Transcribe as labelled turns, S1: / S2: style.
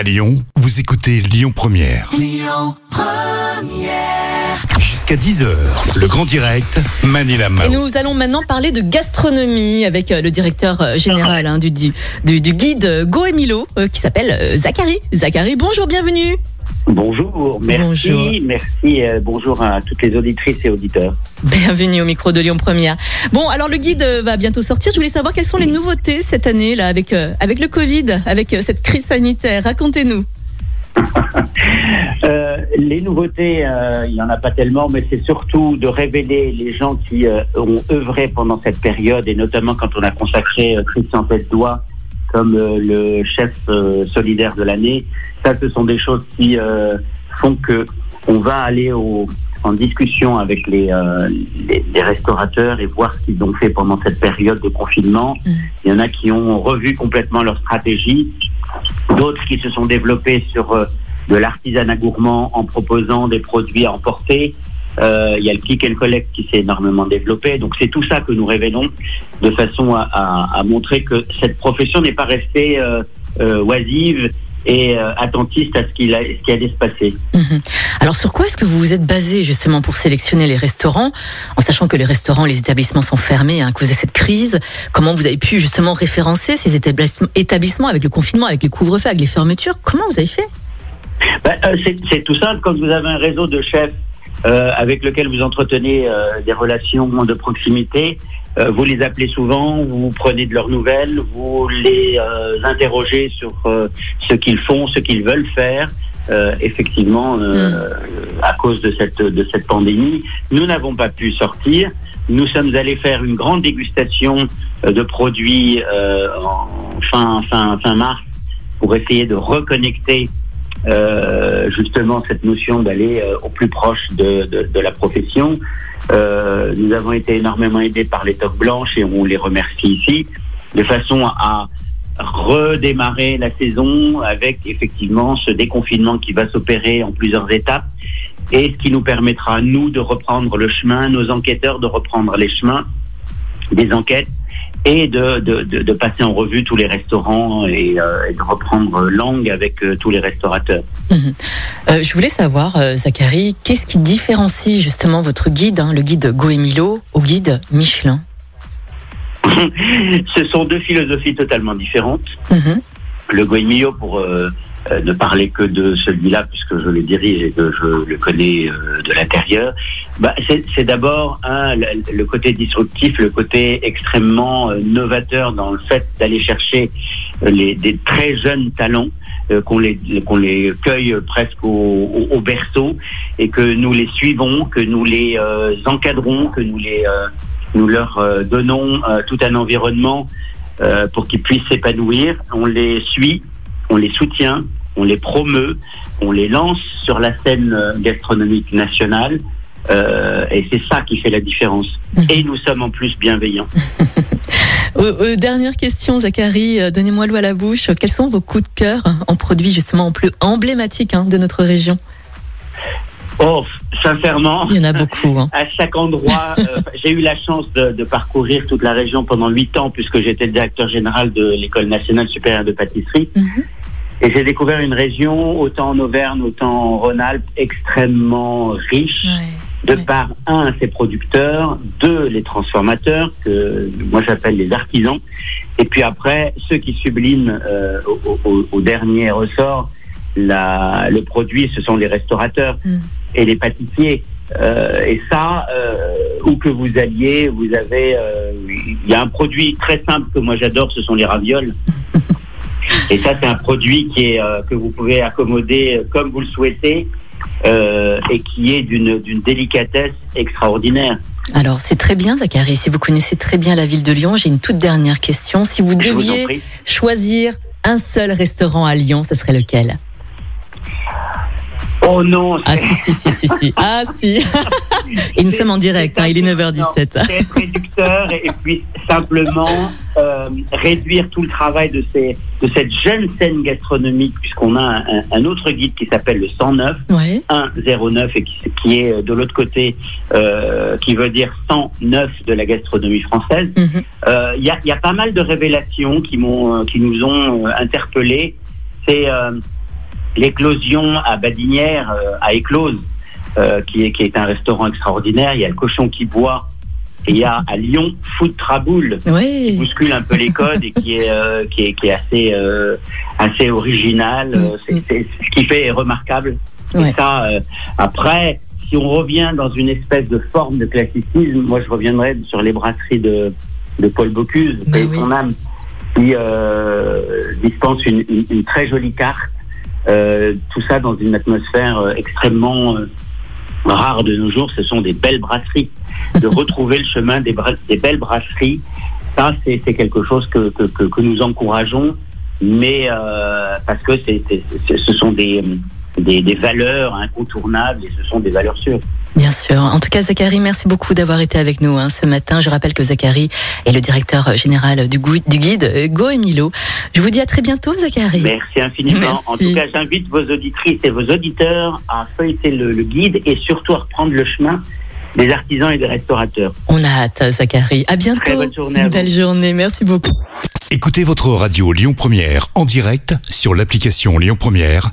S1: À Lyon, vous écoutez Lyon Première. Jusqu'à 10h, le grand direct, Manila
S2: Et nous allons maintenant parler de gastronomie avec euh, le directeur euh, général hein, du, du, du- du guide euh, Go et Milo euh, qui s'appelle Zachary. Zachary, bonjour, bienvenue.
S3: Bonjour, merci,
S2: Bonjour.
S3: merci, euh, bonjour à toutes les auditrices et auditeurs.
S2: Bienvenue au micro de Lyon Première. Bon, alors le guide euh, va bientôt sortir. Je voulais savoir quelles sont les nouveautés cette année là avec euh, avec le Covid, avec euh, cette crise sanitaire. Racontez-nous.
S3: Les nouveautés, il n'y en a pas tellement, mais c'est surtout de révéler les gens qui ont œuvré pendant cette période, et notamment quand on a consacré Christian Tête-Doigt comme le chef solidaire de l'année. Ça, ce sont des choses qui euh, font que on va aller au, en discussion avec les, euh, les, les restaurateurs et voir ce qu'ils ont fait pendant cette période de confinement.
S2: Mhm.
S3: Il y en a qui ont revu complètement leur stratégie, d'autres qui se sont développés sur euh, de l'artisanat gourmand en proposant des produits à emporter. Euh, il y a le click and collect qui s'est énormément développé. Donc c'est tout ça que nous révélons de façon à, à- à montrer que cette profession n'est pas restée euh, euh, oisive et euh, attentiste à ce, qu'il a, ce qui allait se passer.
S2: Mhm. Alors sur quoi est-ce que vous vous êtes basé justement pour sélectionner les restaurants, en sachant que les restaurants, les établissements sont fermés hein, à cause de cette crise? Comment vous avez pu justement référencer ces établissements, établissements avec le confinement, avec les couvre-feux, avec les fermetures? Comment vous avez fait?
S3: Ben, euh, c'est- c'est tout simple. Quand vous avez un réseau de chefs euh, avec lequel vous entretenez euh, des relations de proximité, euh, vous les appelez souvent, vous prenez de leurs nouvelles, vous les euh, interrogez sur euh, ce qu'ils font, ce qu'ils veulent faire. Euh, effectivement, euh, à cause de cette de cette pandémie, nous n'avons pas pu sortir. Nous sommes allés faire une grande dégustation de produits euh, en fin fin fin mars pour essayer de reconnecter euh, justement cette notion d'aller euh, au plus proche de, de, de la profession. Euh, nous avons été énormément aidés par les toques blanches et on les remercie ici, de façon à redémarrer la saison avec effectivement ce déconfinement qui va s'opérer en plusieurs étapes et ce qui nous permettra, nous, de reprendre le chemin, nos enquêteurs de reprendre les chemins des enquêtes et de, de, de, de passer en revue tous les restaurants et, euh, et de reprendre langue avec euh, tous les restaurateurs.
S2: Euh, Je voulais savoir, Zachary, qu'est-ce qui différencie justement votre guide, hein, le guide Go et Milo, au guide Michelin?
S3: Ce sont deux philosophies totalement différentes.
S2: Mhm.
S3: Le Goemio, pour euh, ne parler que de celui-là, puisque je le dirige et que je le connais euh, de l'intérieur, bah, c'est d'abord un, le, le côté disruptif, le côté extrêmement euh, novateur dans le fait d'aller chercher euh, les, des très jeunes talents. euh, qu'on les, qu'on les cueille presque au, au- au berceau et que nous les suivons, que nous les euh, encadrons, que nous les euh, nous leur euh, donnons tout un environnement pour qu'ils puissent s'épanouir. On les suit, on les soutient, on les promeut, on les lance sur la scène euh, gastronomique nationale. euh, et c'est ça qui fait la différence.
S2: Mhm.
S3: Et nous sommes en plus bienveillants.
S2: Euh, dernière question, Zachary, donnez-moi l'eau à la bouche. Quels sont vos coups de cœur en produits justement en plus emblématiques hein, de notre région?
S3: Oh, sincèrement,
S2: Il y en a beaucoup. Hein.
S3: à chaque endroit, euh, j'ai eu la chance de, de parcourir toute la région pendant huit ans, puisque j'étais le directeur général de l'École nationale supérieure de pâtisserie.
S2: Mhm.
S3: Et j'ai découvert une région, autant en Auvergne, autant en Rhône-Alpes, extrêmement riche. de
S2: Ouais.
S3: par un ses producteurs, deux les transformateurs que moi j'appelle les artisans, et puis après ceux qui subliment euh, au, au- au dernier ressort la, le produit, ce sont les restaurateurs
S2: Mm.
S3: et les pâtissiers. Euh, et ça, euh, où que vous alliez, vous avez, euh, il y a un produit très simple que moi j'adore, ce sont les ravioles. Et ça, c'est un produit qui est euh, que vous pouvez accommoder euh, comme vous le souhaitez euh, et qui est d'une délicatesse extraordinaire.
S2: Alors c'est très bien, Zachary. Si vous connaissez très bien la ville de Lyon, j'ai une toute dernière question. Si vous
S3: Je
S2: deviez choisir un seul restaurant à Lyon, ce serait lequel?
S3: Oh non,
S2: Ah si si si si si. Ah si. Et nous sommes en direct. hein, il est
S3: un peu-
S2: 9h17.
S3: non, C'est réducteur et, puis simplement euh, réduire tout le travail de, ces, de cette jeune scène gastronomique, puisqu'on a un, un autre guide qui s'appelle le 109,
S2: Ouais.
S3: 109 et qui, qui est de l'autre côté, euh, qui veut dire 109 de la gastronomie française.
S2: Mhm.
S3: Euh, Il y, a, il y a pas mal de révélations qui, euh, qui nous ont euh, interpellés. C'est euh, l'éclosion à Badinière euh, a éclose, euh, qui, est, qui est un restaurant extraordinaire. Il y a le cochon qui boit. Et il y a à Lyon Food Traboule, qui
S2: Oui.
S3: bouscule un peu les codes et qui est, euh, qui est, qui est assez, euh, assez original. Euh, c'est- c'est- ce qui fait est remarquable.
S2: Ouais.
S3: Et ça, euh, après, si on revient dans une espèce de forme de classicisme, moi je reviendrai sur les brasseries de, de Paul Bocuse, et
S2: oui.
S3: son âme, qui euh, dispense une, une- une très jolie carte. Euh, tout ça dans une atmosphère extrêmement euh, rare de nos jours. Ce sont des belles brasseries. De retrouver le chemin des, bra- des belles brasseries, ça c'est quelque chose que, que, que, que nous encourageons, mais euh, parce que ce sont des, des, des valeurs incontournables et ce sont des valeurs sûres.
S2: Bien sûr. En tout cas, Zachary, merci beaucoup d'avoir été avec nous hein, ce matin. Je rappelle que Zachary est le directeur général du, gui- du guide euh, Go et Milo. Je vous dis à très bientôt, Zachary.
S3: Merci infiniment.
S2: Merci.
S3: En tout cas, j'invite vos auditrices et vos auditeurs à feuilleter le, le guide et surtout à reprendre le chemin des artisans et des restaurateurs.
S2: On a hâte, Zachary. À bientôt.
S3: Très bonne journée à.
S2: Belle journée. Merci beaucoup.
S1: Écoutez votre radio Lyon Première en direct sur l'application Lyon Première,